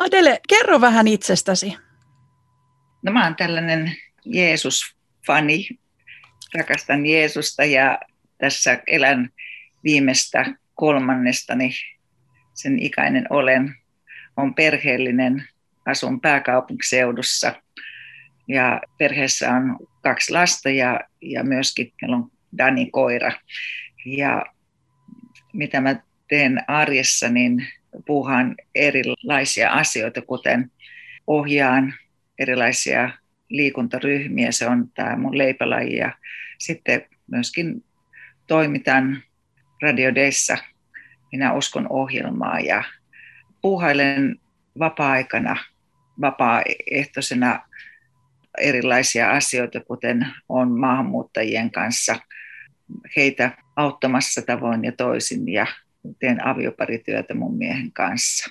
Adele, kerro vähän itsestäsi. No mä oon tällainen Jeesus-fani. Rakastan Jeesusta ja tässä elän viimeistä kolmannestani sen ikäinen olen. on perheellinen, asun pääkaupunkiseudussa ja perheessä on kaksi lasta ja, ja myöskin meillä on Dani koira. Ja mitä mä teen arjessa, niin puuhaan erilaisia asioita, kuten ohjaan erilaisia liikuntaryhmiä, se on tämä mun leipälaji ja sitten myöskin toimitan radiodeissa minä uskon ohjelmaa ja puuhailen vapaa-aikana vapaaehtoisena erilaisia asioita, kuten on maahanmuuttajien kanssa heitä auttamassa tavoin ja toisin ja teen avioparityötä mun miehen kanssa.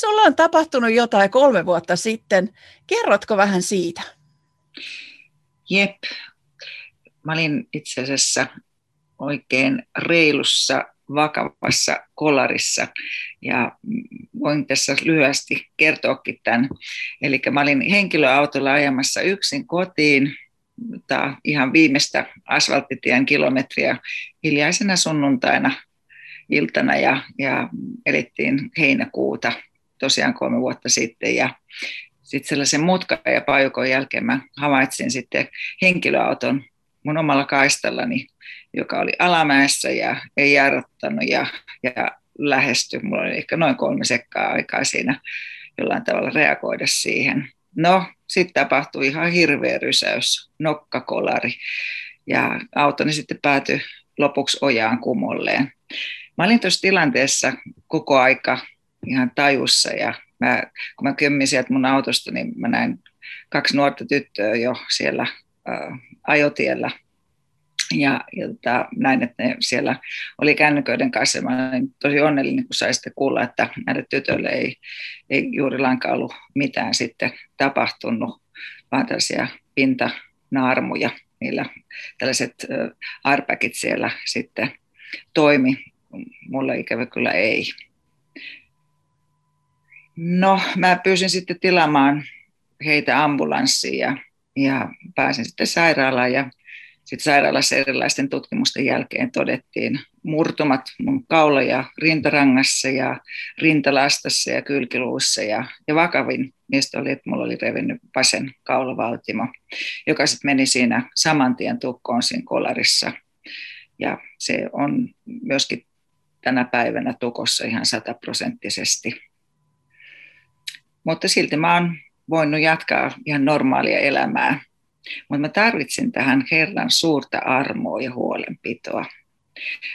Sulla on tapahtunut jotain kolme vuotta sitten. Kerrotko vähän siitä? Jep. Mä olin itse asiassa oikein reilussa, vakavassa kolarissa ja voin tässä lyhyesti kertoakin tämän. Eli mä olin henkilöautolla ajamassa yksin kotiin ihan viimeistä asfalttitien kilometriä hiljaisena sunnuntaina iltana ja, ja elettiin heinäkuuta tosiaan kolme vuotta sitten ja sitten sellaisen mutkan ja pajukon jälkeen mä havaitsin sitten henkilöauton mun omalla kaistallani, joka oli alamäessä ja ei jarruttanut ja, ja lähesty. Mulla oli ehkä noin kolme sekkaa aikaa siinä jollain tavalla reagoida siihen. No, sitten tapahtui ihan hirveä rysäys, nokkakolari ja autoni sitten päätyi lopuksi ojaan kumolleen. Mä olin tuossa tilanteessa koko aika ihan tajussa ja mä, kun mä kömmin sieltä mun autosta, niin mä näin kaksi nuorta tyttöä jo siellä ää, ajotiellä. Ja, ja tota, näin, että ne siellä oli kännyköiden kanssa. Mä olin tosi onnellinen, kun sai sitten kuulla, että näille tytöille ei, ei juuri lainkaan ollut mitään sitten tapahtunut, vaan tällaisia pintanaarmuja. Niillä tällaiset arpäkit siellä sitten toimi. Mulla ikävä kyllä ei. No, mä pyysin sitten tilaamaan heitä ambulanssiin ja, ja pääsin sitten sairaalaan ja sitten sairaalassa erilaisten tutkimusten jälkeen todettiin murtumat mun kaula- ja rintarangassa ja rintalastassa ja kylkiluussa. Ja, ja vakavin niistä oli, että mulla oli revennyt vasen kaulavaltimo, joka sitten meni siinä saman tien tukkoon siinä kolarissa. Ja se on myöskin tänä päivänä tukossa ihan sataprosenttisesti. Mutta silti mä oon voinut jatkaa ihan normaalia elämää. Mutta mä tarvitsin tähän Herran suurta armoa ja huolenpitoa.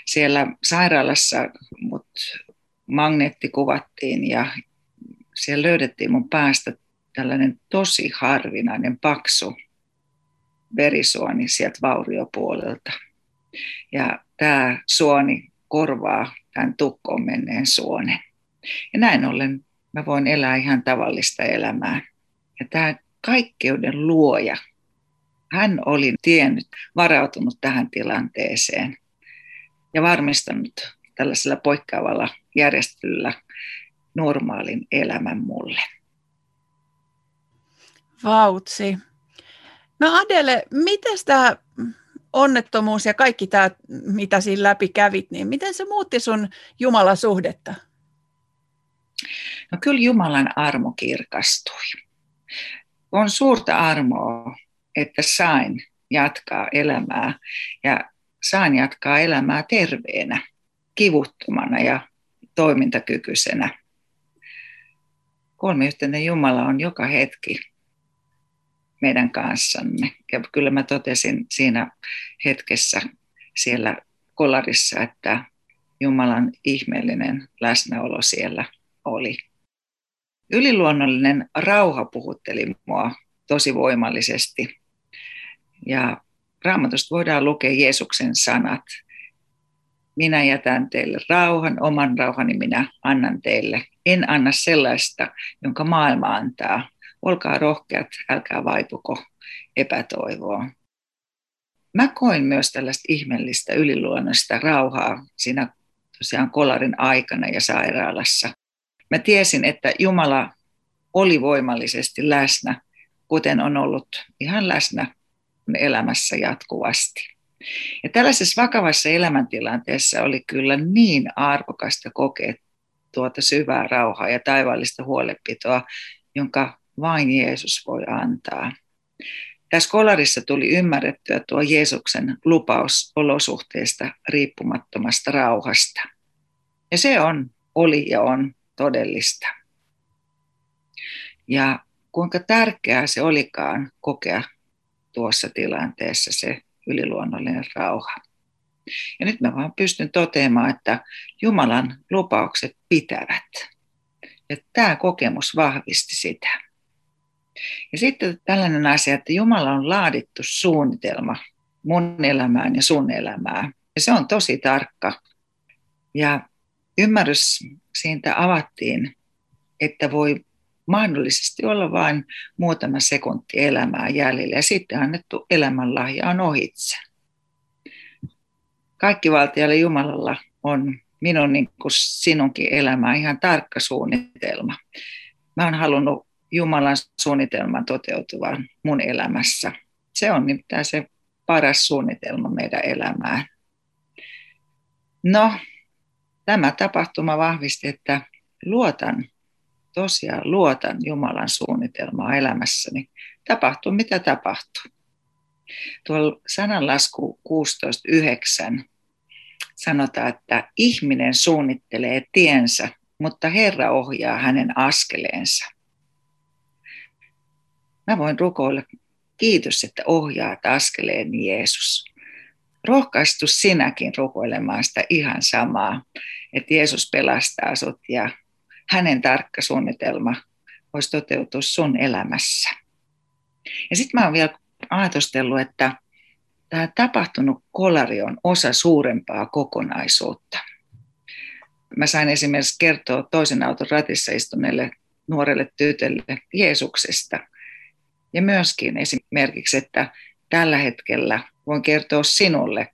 Siellä sairaalassa mut magneetti kuvattiin ja siellä löydettiin mun päästä tällainen tosi harvinainen paksu verisuoni sieltä vauriopuolelta. Ja tämä suoni korvaa tämän tukkoon menneen suonen. Ja näin ollen mä voin elää ihan tavallista elämää. Ja tämä kaikkeuden luoja, hän oli tiennyt, varautunut tähän tilanteeseen ja varmistanut tällaisella poikkeavalla järjestelyllä normaalin elämän mulle. Vautsi. No Adele, miten tämä onnettomuus ja kaikki tämä, mitä siinä läpi kävit, niin miten se muutti sun Jumalan suhdetta? No kyllä Jumalan armo kirkastui. On suurta armoa, että sain jatkaa elämää ja saan jatkaa elämää terveenä, kivuttomana ja toimintakykyisenä. Kolmiyhteinen Jumala on joka hetki meidän kanssamme. Ja kyllä mä totesin siinä hetkessä siellä kolarissa, että Jumalan ihmeellinen läsnäolo siellä oli. Yliluonnollinen rauha puhutteli mua tosi voimallisesti. Ja raamatusta voidaan lukea Jeesuksen sanat. Minä jätän teille rauhan, oman rauhani minä annan teille. En anna sellaista, jonka maailma antaa. Olkaa rohkeat, älkää vaipuko epätoivoon. Mä koin myös tällaista ihmeellistä yliluonnollista rauhaa siinä tosiaan kolarin aikana ja sairaalassa Mä tiesin, että Jumala oli voimallisesti läsnä, kuten on ollut ihan läsnä elämässä jatkuvasti. Ja tällaisessa vakavassa elämäntilanteessa oli kyllä niin arvokasta kokea tuota syvää rauhaa ja taivaallista huolepitoa, jonka vain Jeesus voi antaa. Tässä kolarissa tuli ymmärrettyä tuo Jeesuksen lupaus olosuhteista riippumattomasta rauhasta. Ja se on, oli ja on todellista. Ja kuinka tärkeää se olikaan kokea tuossa tilanteessa se yliluonnollinen rauha. Ja nyt mä vaan pystyn toteamaan, että Jumalan lupaukset pitävät. Ja tämä kokemus vahvisti sitä. Ja sitten tällainen asia, että Jumala on laadittu suunnitelma mun elämään ja sun elämään. Ja se on tosi tarkka. Ja ymmärrys siitä avattiin, että voi mahdollisesti olla vain muutama sekunti elämää jäljellä ja sitten annettu elämänlahja on ohitse. Kaikki valtialle Jumalalla on minun niin kuin sinunkin elämä ihan tarkka suunnitelma. Mä oon halunnut Jumalan suunnitelman toteutuvan mun elämässä. Se on nimittäin se paras suunnitelma meidän elämään. No, tämä tapahtuma vahvisti, että luotan, tosiaan luotan Jumalan suunnitelmaa elämässäni. Tapahtuu mitä tapahtuu. Tuolla sananlasku 16.9 sanotaan, että ihminen suunnittelee tiensä, mutta Herra ohjaa hänen askeleensa. Mä voin rukoilla, kiitos, että ohjaat askeleen Jeesus. Rohkaistu sinäkin rukoilemaan sitä ihan samaa, että Jeesus pelastaa sut ja hänen tarkka suunnitelma voisi toteutua sun elämässä. Ja sitten mä oon vielä ajatustellut, että tämä tapahtunut kolari on osa suurempaa kokonaisuutta. Mä sain esimerkiksi kertoa toisen auton ratissa istuneelle nuorelle tytölle Jeesuksesta – ja myöskin esimerkiksi, että tällä hetkellä voin kertoa sinulle,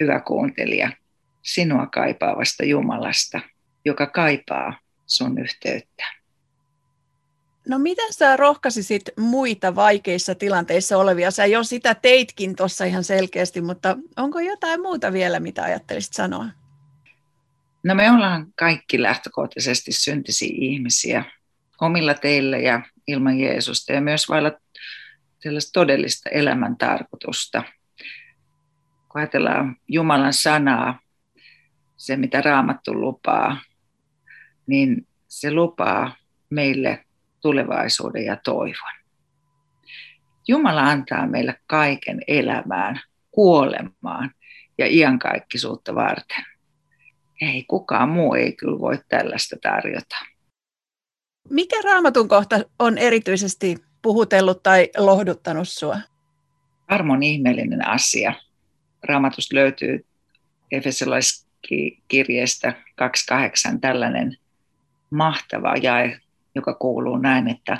hyvä kuuntelija, sinua kaipaavasta Jumalasta, joka kaipaa sun yhteyttä. No miten sä rohkaisisit muita vaikeissa tilanteissa olevia? Sä jo sitä teitkin tuossa ihan selkeästi, mutta onko jotain muuta vielä, mitä ajattelisit sanoa? No me ollaan kaikki lähtökohtaisesti syntisiä ihmisiä omilla teillä ja ilman Jeesusta ja myös vailla sellaista todellista elämän tarkoitusta. Kun ajatellaan Jumalan sanaa, se mitä Raamattu lupaa, niin se lupaa meille tulevaisuuden ja toivon. Jumala antaa meille kaiken elämään, kuolemaan ja iankaikkisuutta varten. Ei kukaan muu ei kyllä voi tällaista tarjota. Mikä raamatun kohta on erityisesti puhutellut tai lohduttanut sinua? Armon ihmeellinen asia. Raamatusta löytyy Efesolaiskirjeestä 2.8 tällainen mahtava jae, joka kuuluu näin, että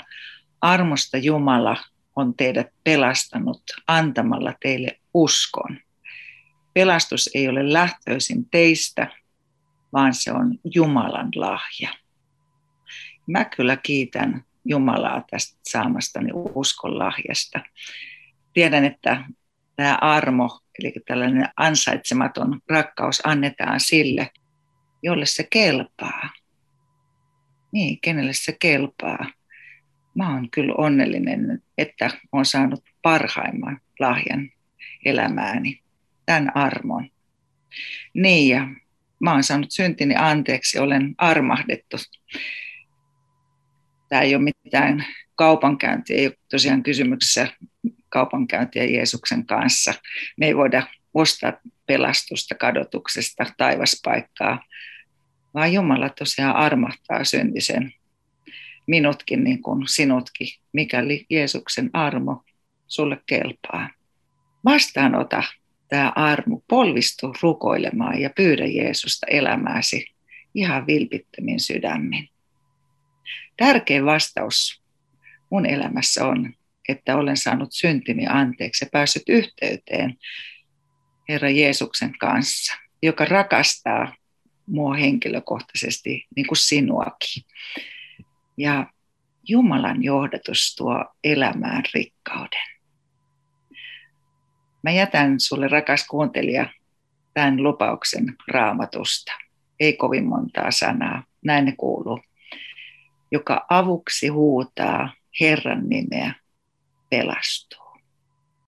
armosta Jumala on teidät pelastanut antamalla teille uskon. Pelastus ei ole lähtöisin teistä, vaan se on Jumalan lahja. Mä kyllä kiitän Jumalaa tästä saamastani uskon lahjasta. Tiedän, että tämä armo, eli tällainen ansaitsematon rakkaus annetaan sille, jolle se kelpaa. Niin, kenelle se kelpaa. Mä oon kyllä onnellinen, että olen saanut parhaimman lahjan elämääni, tämän armon. Niin, ja mä oon saanut syntini anteeksi, olen armahdettu tämä ei ole mitään kaupankäyntiä, ei ole tosiaan kysymyksessä kaupankäyntiä Jeesuksen kanssa. Me ei voida ostaa pelastusta kadotuksesta, taivaspaikkaa, vaan Jumala tosiaan armahtaa syntisen minutkin niin kuin sinutkin, mikäli Jeesuksen armo sulle kelpaa. Vastaanota tämä armo, polvistu rukoilemaan ja pyydä Jeesusta elämääsi ihan vilpittömin sydämin. Tärkein vastaus mun elämässä on, että olen saanut syntini anteeksi ja päässyt yhteyteen Herra Jeesuksen kanssa, joka rakastaa mua henkilökohtaisesti, niin kuin sinuakin. Ja Jumalan johdatus tuo elämään rikkauden. Mä jätän sulle, rakas kuuntelija, tämän lupauksen raamatusta. Ei kovin montaa sanaa, näin ne kuuluu. Joka avuksi huutaa Herran nimeä, pelastuu.